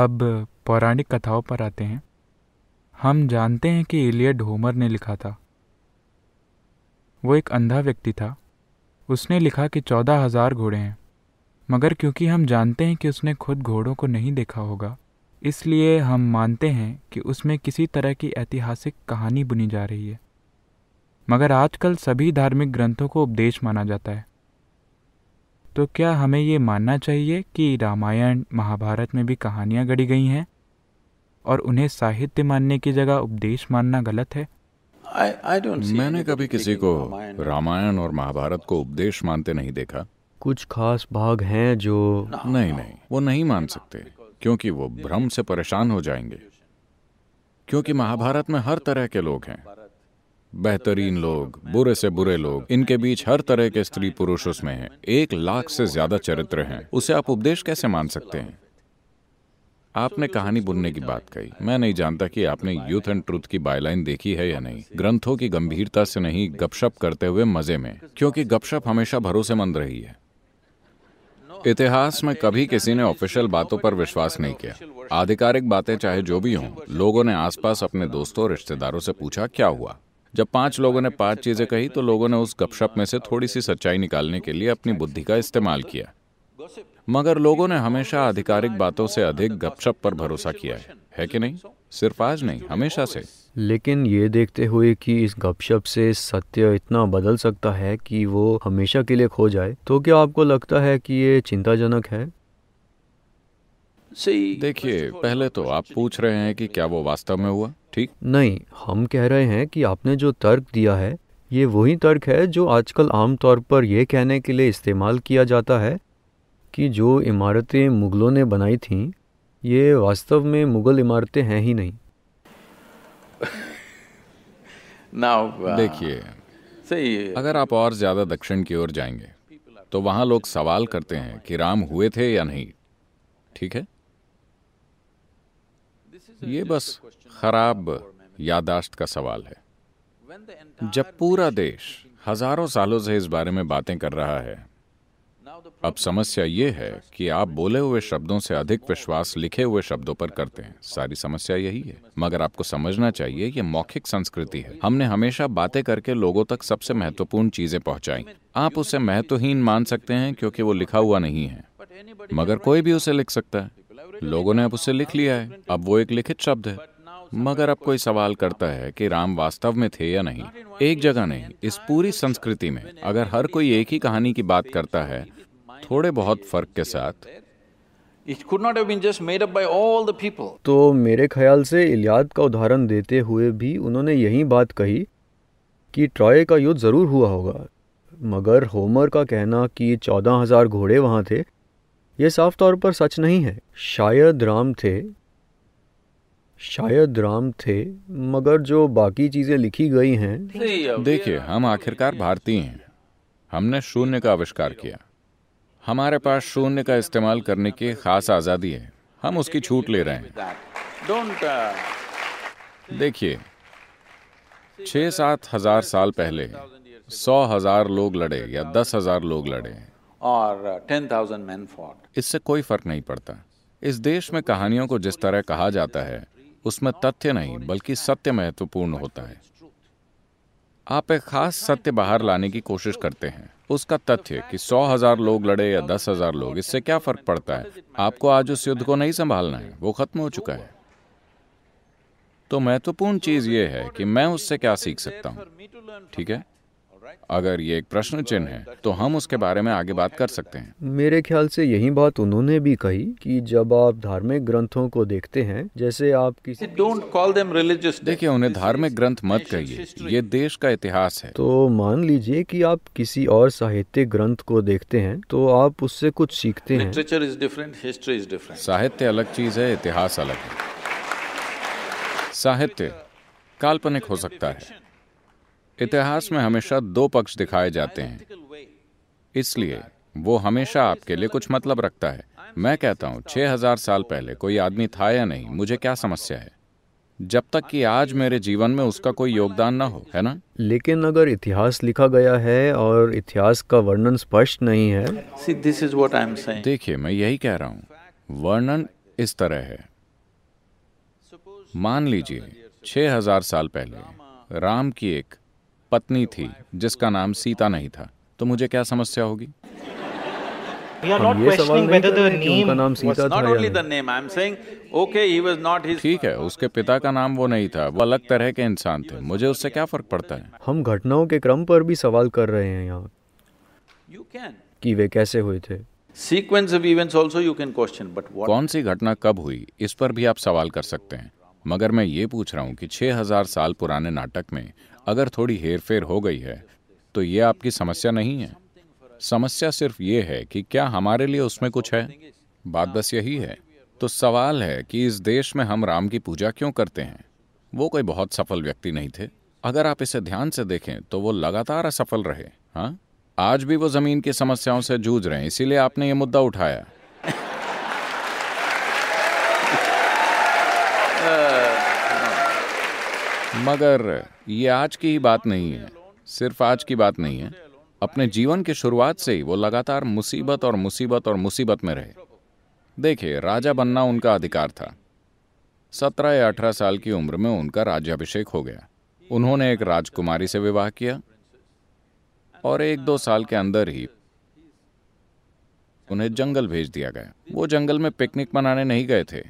अब पौराणिक कथाओं पर आते हैं। हम जानते हैं कि इलियड होमर ने लिखा था। वो एक अंधा व्यक्ति था। उसने लिखा कि चौदह हज़ार घोड़े हैं, मगर क्योंकि हम जानते हैं कि उसने खुद घोड़ों को नहीं देखा होगा, इसलिए हम मानते हैं कि उसमें किसी तरह की ऐतिहासिक कहानी बुनी जा रही है। मगर आजकल सभी धार्मिक ग्रंथों को उपदेश माना जाता है। तो क्या हमें ये मानना चाहिए कि रामायण महाभारत में भी कहानियाँ गढ़ी गई हैं? और उन्हें साहित्य मानने की जगह उपदेश मानना गलत है? I, I don't see मैंने कभी किसी को रामायण और महाभारत को उपदेश मानते नहीं देखा। कुछ खास भाग हैं जो नहीं नहीं वो नहीं मान सकते क्योंकि वो भ्रम से परेशान हो जाएँगे। क्योंकि महाभारत में हर तरह के लोग हैं। बेहतरीन लोग, बुरे से बुरे लोग, इनके बीच हर तरह के स्त्री पुरुष उसमें हैं। एक लाख से ज़्यादा चरित्र हैं। उसे आप उपदेश कैसे मान सकते हैं? आपने कहानी बुनने की बात कही। मैं नहीं जानता कि आपने यूथ एंड ट्रुथ की बायलाइन देखी है या नहीं। ग्रंथों की गंभीरता से नहीं, गपशप करते हुए मज़े में। क्योंकि गपशप हमेशा भरोसेमंद रही है। इतिहास में कभी किसी ने ऑफिशियल बातों पर विश्वास नहीं किया। आधिकारिक बातें चाहे जो भी हों, लोगों ने आसपास अपने दोस्तों रिश्तेदारों से पूछा, क्या हुआ? जब पाँच लोगों ने पाँच चीज़ें कही तो लोगों ने उस गपशप में से थोड़ी सी सच्चाई निकालने के लिए अपनी बुद्धि का इस्तेमाल किया। मगर लोगों ने हमेशा आधिकारिक बातों से अधिक गपशप पर भरोसा किया है। है कि नहीं? सिर्फ़ आज नहीं, हमेशा से। लेकिन ये देखते हुए कि इस गपशप से सत्य इतना बदल सकता है कि वो हमेशा के लिए खो जाए तो क्या आपको लगता है कि ये चिंताजनक है? देखिए पहले तो आप पूछ रहे हैं कि क्या वो वास्तव में हुआ ठीक? नहीं हम कह रहे हैं कि आपने जो तर्क दिया है ये वही तर्क है जो आजकल आमतौर पर यह कहने के लिए इस्तेमाल किया जाता है कि जो इमारतें मुगलों ने बनाई थीं ये वास्तव में मुगल इमारतें हैं ही नहीं। Now, uh, देखिए सही। अगर आप और ज़्यादा दक्षिण की ओर जाएँगे तो वहाँ लोग सवाल करते हैं कि राम हुए थे या नहीं ठीक है? ये बस खराब यादाश्त का सवाल है। जब पूरा देश हज़ारों सालों से इस बारे में बातें कर रहा है, अब समस्या ये है कि आप बोले हुए शब्दों से अधिक विश्वास लिखे हुए शब्दों पर करते हैं। सारी समस्या यही है। मगर आपको समझना चाहिए, ये मौखिक संस्कृति है। हमने हमेशा बातें करके लोगों तक सबसे महत्वपूर्ण चीज़ें पहुंचाई। आप उसे महत्वहीन मान सकते हैं क्योंकि वो लिखा हुआ नहीं है। मगर कोई भी उसे लिख सकता है। लोगों ने अब उसे लिख लिया है। अब वो एक लिखित शब्द है। मगर अब कोई सवाल करता है कि राम वास्तव में थे या नहीं। एक जगह नहीं इस पूरी संस्कृति में। अगर हर कोई एक ही कहानी की बात करता है थोड़े बहुत फ़र्क के साथ. तो मेरे ख्याल से इलियाद का उदाहरण देते हुए भी उन्होंने यही बात कही कि ट्रॉय का युद्ध ज़रूर हुआ होगा। मगर होमर का कहना कि चौदह हज़ार घोड़े वहाँ थे ये साफ़ तौर पर सच नहीं है। शायद राम थे। शायद राम थे मगर जो बाकी चीज़ें लिखी गई हैं। देखिए हम आखिरकार भारतीय हैं। हमने शून्य का आविष्कार किया। हमारे पास शून्य का इस्तेमाल करने की खास आज़ादी है। हम उसकी छूट ले रहे हैं। Uh, देखिए छह सात हज़ार साल पहले सौ हज़ार लोग लड़े या दस हज़ार लोग लड़े। Or uh, 10,000 men fought. इससे कोई फ़र्क नहीं पड़ता। इस देश में कहानियों को जिस तरह कहा जाता है उसमें तथ्य नहीं बल्कि सत्य महत्वपूर्ण होता है। आप एक खास सत्य बाहर लाने की कोशिश करते हैं। उसका तथ्य कि सौ हज़ार लोग लड़े या दस हज़ार लोग इससे क्या फ़र्क पड़ता है? आपको आज उस युद्ध को नहीं संभालना है वो खत्म हो चुका है। तो महत्वपूर्ण चीज़ ये है कि मैं उससे क्या सीख सकता हूँ? ठीक है? अगर ये एक प्रश्न चिन्ह है तो हम उसके बारे में आगे बात कर सकते हैं। मेरे ख्याल से यही बात उन्होंने भी कही कि जब आप धार्मिक ग्रंथों को देखते हैं जैसे आप किसी. देखिए उन्हें धार्मिक ग्रंथ मत कहिए। ये देश का इतिहास है। तो मान लीजिए कि आप किसी और साहित्यिक ग्रंथ को देखते हैं तो आप उससे कुछ सीखते हैं. साहित्य अलग चीज़ है इतिहास अलग है। साहित्य काल्पनिक हो सकता है। इतिहास में हमेशा दो पक्ष दिखाए जाते हैं। इसलिए वो हमेशा आपके लिए कुछ मतलब रखता है। मैं कहता हूँ छह हज़ार साल पहले कोई आदमी था या नहीं मुझे क्या समस्या है? जब तक कि आज मेरे जीवन में उसका कोई योगदान ना हो है ना? लेकिन अगर इतिहास लिखा गया है और इतिहास का वर्णन स्पष्ट नहीं है. देखिए मैं यही कह रहा हूँ वर्णन इस तरह है। मान लीजिए छह हज़ार साल पहले राम की एक पत्नी थी जिसका नाम सीता नहीं था। तो मुझे क्या समस्या होगी? हम not ये सवाल questioning नहीं whether कर the रहे कि उनका name नाम was सीता था not या only नहीं। the name, I'm saying, okay, he was not his. ठीक है उसके पिता का नाम वो नहीं था वो अलग तरह के इंसान थे। मुझे उससे क्या फ़र्क पड़ता है? हम घटनाओं के क्रम पर भी सवाल कर रहे हैं यहाँ। You can. कि वे कैसे हुए थे। Sequence of events also you can question, but what? कौन सी घटना कब हुई इस पर भी आप सवाल कर सकते हैं। मगर मैं ये पूछ रहा हूँ कि छह हज़ार साल पुराने नाटक में अगर थोड़ी हेरफेर हो गई है तो ये आपकी समस्या नहीं है। समस्या सिर्फ़ ये है कि क्या हमारे लिए उसमें कुछ है? बात बस यही है। तो सवाल है कि इस देश में हम राम की पूजा क्यों करते हैं? वो कोई बहुत सफल व्यक्ति नहीं थे। अगर आप इसे ध्यान से देखें तो वो लगातार असफल रहे हाँ? आज भी वो ज़मीन की समस्याओं से जूझ रहे हैं, इसीलिए आपने ये मुद्दा उठाया। मगर ये आज की ही बात नहीं है, सिर्फ़ आज की बात नहीं है। अपने जीवन की शुरुआत से ही वो लगातार मुसीबत और मुसीबत और मुसीबत में रहे। देखिए, राजा बनना उनका अधिकार था। सत्रह या अठारह साल की उम्र में उनका राज्याभिषेक हो गया। उन्होंने एक राजकुमारी से विवाह किया और एक दो साल के अंदर ही उन्हें जंगल भेज दिया गया। वो जंगल में पिकनिक मनाने नहीं गए थे।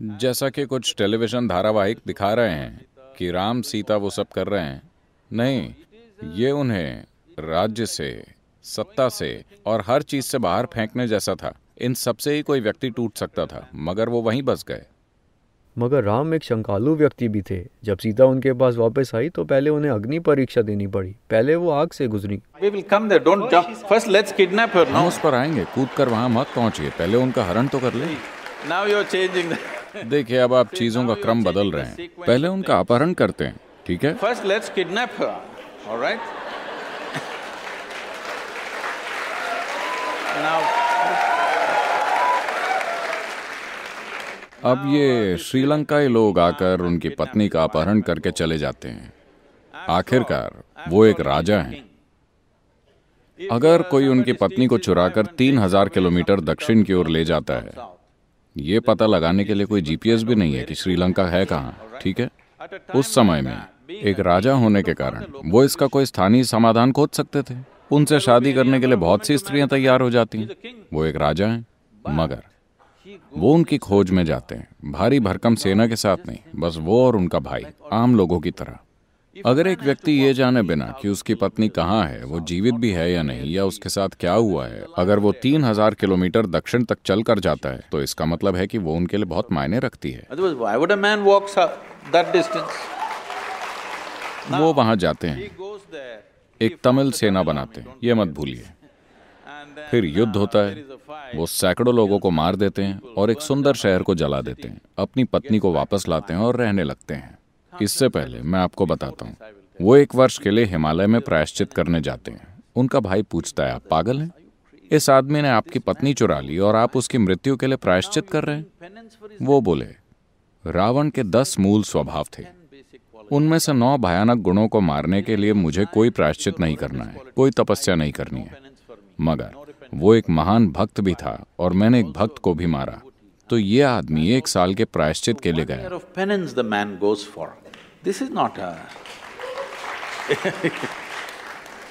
जैसा कि कुछ टेलीविज़न धारावाहिक दिखा रहे हैं कि राम सीता वो सब कर रहे हैं। नहीं ये उन्हें राज्य से सत्ता से और हर चीज़ से बाहर फेंकने जैसा था। इन सबसे ही कोई व्यक्ति टूट सकता था मगर वो वहीं बस गए। मगर राम एक शंकालु व्यक्ति भी थे। जब सीता उनके पास वापस आई तो पहले उन्हें अग्नि परीक्षा देनी पड़ी। पहले वो आग से गुजरी। We will come there, don't jump. First, let's kidnap her, हम उस पर आएँगे कूद कर वहाँ मत पहुंचिए। पहले उनका हरण तो कर ले। Now you're changing. the. देखिए अब आप चीज़ों का क्रम बदल रहे हैं। पहले उनका अपहरण करते हैं ठीक है? Let's kidnap her, all अब ये श्रीलंकाई लोग आकर उनकी पत्नी का अपहरण करके चले जाते हैं। आखिरकार वो एक राजा हैं। अगर कोई उनकी पत्नी को चुराकर तीन हज़ार किलोमीटर दक्षिण की ओर ले जाता है ये पता लगाने के लिए कोई जीपीएस भी नहीं है कि श्रीलंका है कहाँ, ठीक है? उस समय में, एक राजा होने के कारण, वो इसका कोई स्थानीय समाधान खोज सकते थे। उनसे शादी करने के लिए बहुत सी स्त्रियाँ तैयार हो जाती हैं। वो एक राजा हैं, मगर वो उनकी खोज में जाते हैं, भारी भरकम सेना के साथ नहीं, बस वो और उनका भाई, आम लोगों की तरह। अगर एक व्यक्ति ये जाने बिना कि उसकी पत्नी कहाँ है वो जीवित भी है या नहीं या उसके साथ क्या हुआ है अगर वो तीन हज़ार किलोमीटर दक्षिण तक चल कर जाता है तो इसका मतलब है कि वो उनके लिए बहुत मायने रखती है? वो वहाँ जाते हैं। एक तमिल सेना बनाते हैं ये मत भूलिए। फिर युद्ध होता है. वो सैकड़ों लोगों को मार देते हैं और एक सुंदर शहर को जला देते हैं अपनी पत्नी को वापस लाते हैं और रहने लगते हैं। इससे पहले मैं आपको बताता हूँ। वो एक वर्ष के लिए हिमालय में प्रायश्चित करने जाते हैं। उनका भाई पूछता है, आप पागल हैं? इस आदमी ने आपकी पत्नी चुरा ली और आप उसकी मृत्यु के लिए प्रायश्चित कर रहे हैं। वो बोले, रावण के दस मूल स्वभाव थे। उनमें से नौ भयानक गुणों को मारने के लिए मुझे कोई प्रायश्चित नहीं करना है, कोई तपस्या नहीं करनी है। मगर वो एक महान भक्त भी था और मैंने एक भक्त को भी मारा। तो ये आदमी एक साल के प्रायश्चित के लिए गया। This is not a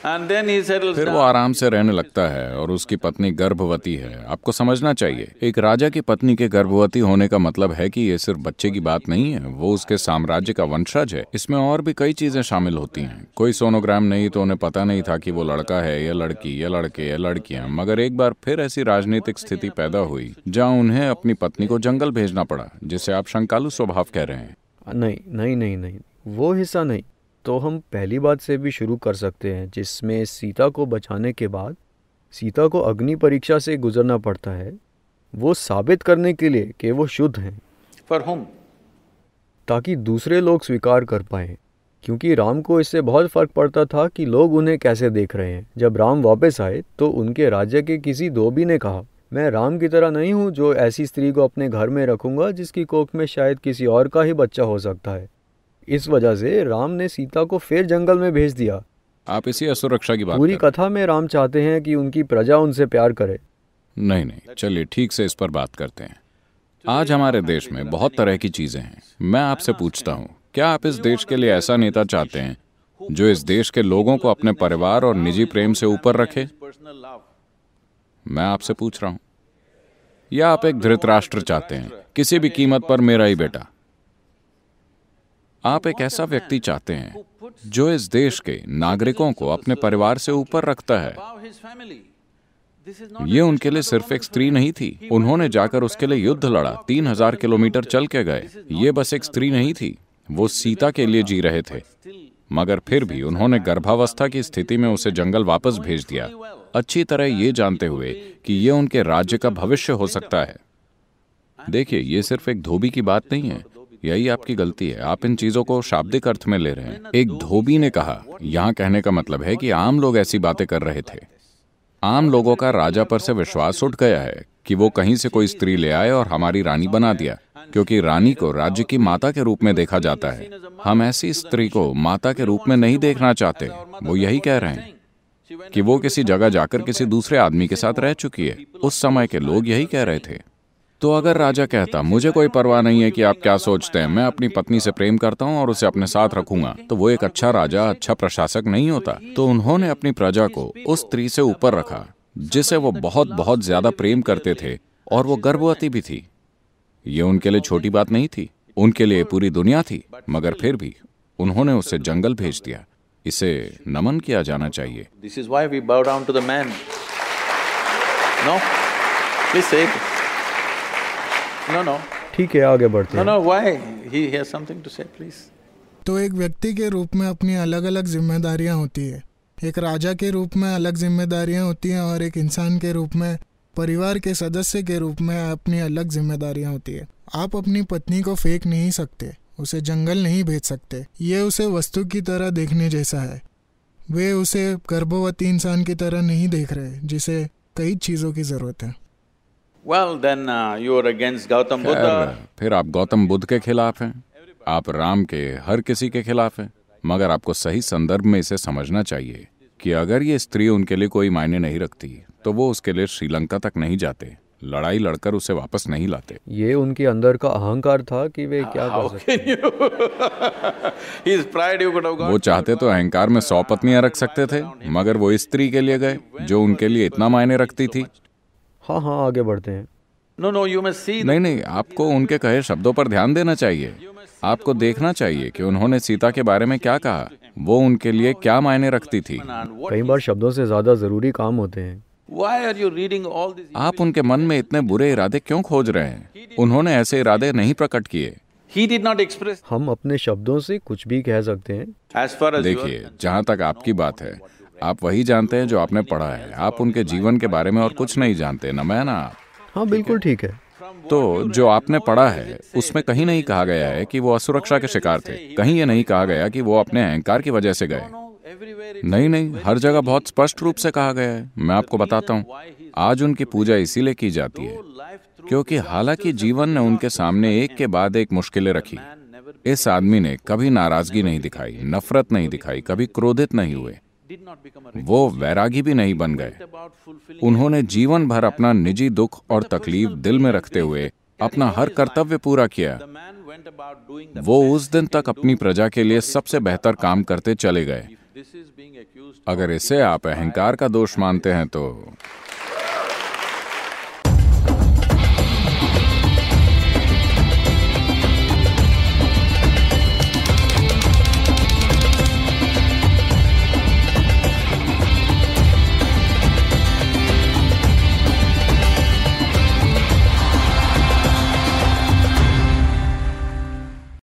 And then he settles फिर वो आराम से रहने लगता है और उसकी पत्नी गर्भवती है। आपको समझना चाहिए एक राजा की पत्नी के गर्भवती होने का मतलब है कि ये सिर्फ़ बच्चे की बात नहीं है वो उसके साम्राज्य का वंशज है। इसमें और भी कई चीज़ें शामिल होती हैं। कोई सोनोग्राम नहीं तो उन्हें पता नहीं था कि वो लड़का है या लड़की या लड़के या लड़कियाँ। मगर एक बार फिर ऐसी राजनीतिक स्थिति पैदा हुई जहाँ उन्हें अपनी पत्नी को जंगल भेजना पड़ा जिसे आप शंकालु स्वभाव कह रहे हैं। नहीं नहीं नहीं नहीं वो हिस्सा नहीं। तो हम पहली बात से भी शुरू कर सकते हैं जिसमें सीता को बचाने के बाद सीता को अग्नि परीक्षा से गुजरना पड़ता है वो साबित करने के लिए कि वो शुद्ध हैं। For whom? ताकि दूसरे लोग स्वीकार कर पाएँ क्योंकि राम को इससे बहुत फ़र्क पड़ता था कि लोग उन्हें कैसे देख रहे हैं। जब राम वापस आए तो उनके राज्य के किसी धोबी ने कहा मैं राम की तरह नहीं हूँ जो ऐसी स्त्री को अपने घर में रखूँगा जिसकी कोख में शायद किसी और का ही बच्चा हो सकता है। इस वजह से राम ने सीता को फिर जंगल में भेज दिया। आप इसी असुरक्षा की बात पूरी कथा में राम चाहते हैं कि उनकी प्रजा उनसे प्यार करे। नहीं नहीं चलिए ठीक से इस पर बात करते हैं। आज हमारे देश में बहुत तरह की चीज़ें हैं। मैं आपसे पूछता हूँ क्या आप इस देश के लिए ऐसा नेता चाहते हैं जो इस देश के लोगों को अपने परिवार और निजी प्रेम से ऊपर रखे. मैं आपसे पूछ रहा हूँ। या आप एक धृतराष्ट्र चाहते हैं? किसी भी कीमत पर मेरा ही बेटा। आप एक ऐसा व्यक्ति चाहते हैं, जो इस देश के नागरिकों को अपने परिवार से ऊपर रखता है। ये उनके लिए सिर्फ़ एक स्त्री नहीं थी। उन्होंने जाकर उसके लिए युद्ध लड़ा। तीन हज़ार किलोमीटर चल के गए। ये बस एक स्त्री नहीं थी। वो सीता के लिए जी रहे थे। मगर फिर भी उन्होंने गर्भावस्था की स्थिति में उसे जंगल वापस भेज दिया। अच्छी तरह ये जानते हुए कि ये उनके राज्य का भविष्य हो सकता है। देखिए, ये सिर्फ़ एक धोबी की बात नहीं है। यही आपकी गलती है। आप इन चीज़ों को शाब्दिक अर्थ में ले रहे हैं। एक धोबी ने कहा, यहाँ कहने का मतलब है कि आम लोग ऐसी बातें कर रहे थे। आम लोगों का राजा पर से विश्वास उठ गया है कि वो कहीं से कोई स्त्री ले आए और हमारी रानी बना दिया, क्योंकि रानी को राज्य की माता के रूप में देखा जाता है। हम ऐसी स्त्री को माता के रूप में नहीं देखना चाहते। वो यही कह रहे हैं। कि वो किसी जगह जाकर किसी दूसरे आदमी के साथ रह चुकी है। उस समय के लोग यही कह रहे थे। तो अगर राजा कहता, मुझे कोई परवाह नहीं है कि आप क्या सोचते हैं, मैं अपनी पत्नी से प्रेम करता हूँ और उसे अपने साथ रखूँगा तो वो एक अच्छा राजा अच्छा प्रशासक नहीं होता। तो उन्होंने अपनी प्रजा को उस स्त्री से ऊपर रखा, जिसे वो बहुत बहुत ज़्यादा प्रेम करते थे और वो गर्भवती भी थी। ये उनके लिए छोटी बात नहीं थी। उनके लिए पूरी दुनिया थी, मगर फिर भी उन्होंने उसे जंगल भेज दिया। इसे नमन किया जाना चाहिए This is why we bow down to the man. No? Please say it. No, no. ठीक है आगे बढ़ते No, हैं no, why? He has something to say, please. तो एक व्यक्ति के रूप में अपनी अलग अलग जिम्मेदारियाँ होती है एक राजा के रूप में अलग जिम्मेदारियाँ होती हैं और एक इंसान के रूप में परिवार के सदस्य के रूप में अपनी अलग जिम्मेदारियाँ होती है आप अपनी पत्नी को फेंक नहीं सकते उसे जंगल नहीं भेज सकते। ये उसे वस्तु की तरह देखने जैसा है। वे उसे गर्भवती इंसान की तरह नहीं देख रहे जिसे कई चीज़ों की ज़रूरत है। Well, then uh, you Gautam Buddha. फिर आप गौतम बुद्ध के खिलाफ हैं। आप राम के हर किसी के खिलाफ हैं। मगर आपको सही संदर्भ में इसे समझना चाहिए कि अगर ये स्त्री उनके लिए कोई मायने नहीं रखती तो वो उसके लिए श्रीलंका तक नहीं जाते। लड़ाई लड़कर उसे वापस नहीं लाते। ये उनके अंदर का अहंकार था कि वे क्या कर सकते can you? His pride you could have got. वो चाहते तो अहंकार में सौ पत्नियाँ रख सकते थे मगर वो स्त्री के लिए गए जो उनके लिए इतना मायने रखती थी। हाँ हाँ आगे बढ़ते हैं। No, no, you must see नहीं नहीं आपको उनके कहे शब्दों पर ध्यान देना चाहिए। आपको देखना चाहिए कि उन्होंने सीता के बारे में क्या कहा। वो उनके लिए क्या मायने रखती थी। कई बार शब्दों से ज़्यादा ज़रूरी काम होते हैं। Why are you reading all these? आप उनके मन में इतने बुरे इरादे क्यों खोज रहे हैं? उन्होंने ऐसे इरादे नहीं प्रकट किए। He did not express. हम अपने शब्दों से कुछ भी कह सकते हैं। As far as you are देखिए जहाँ तक आपकी बात है आप वही जानते हैं जो आपने पढ़ा है। आप उनके जीवन के बारे में और कुछ नहीं जानते न मैं ना आप। हाँ बिल्कुल ठीक है। तो जो आपने पढ़ा है उसमें कहीं नहीं कहा गया है कि वो असुरक्षा के शिकार थे? कहीं ये नहीं कहा गया कि वो अपने अहंकार की वजह से गए। नहीं नहीं हर जगह बहुत स्पष्ट रूप से कहा गया है। मैं आपको बताता हूँ आज उनकी पूजा इसीलिए की जाती है क्योंकि हालाँकि जीवन ने उनके सामने एक के बाद एक मुश्किलें रखी। इस आदमी ने कभी नाराज़गी नहीं दिखाई नफरत नहीं दिखाई कभी क्रोधित नहीं हुए। वो वैरागी भी नहीं बन गए। उन्होंने जीवन भर अपना निजी दुख और तकलीफ़ दिल में रखते हुए अपना हर कर्तव्य पूरा किया। वो उस दिन तक अपनी प्रजा के लिए सबसे बेहतर काम करते चले गए अगर इसे आप अहंकार का दोष मानते हैं तो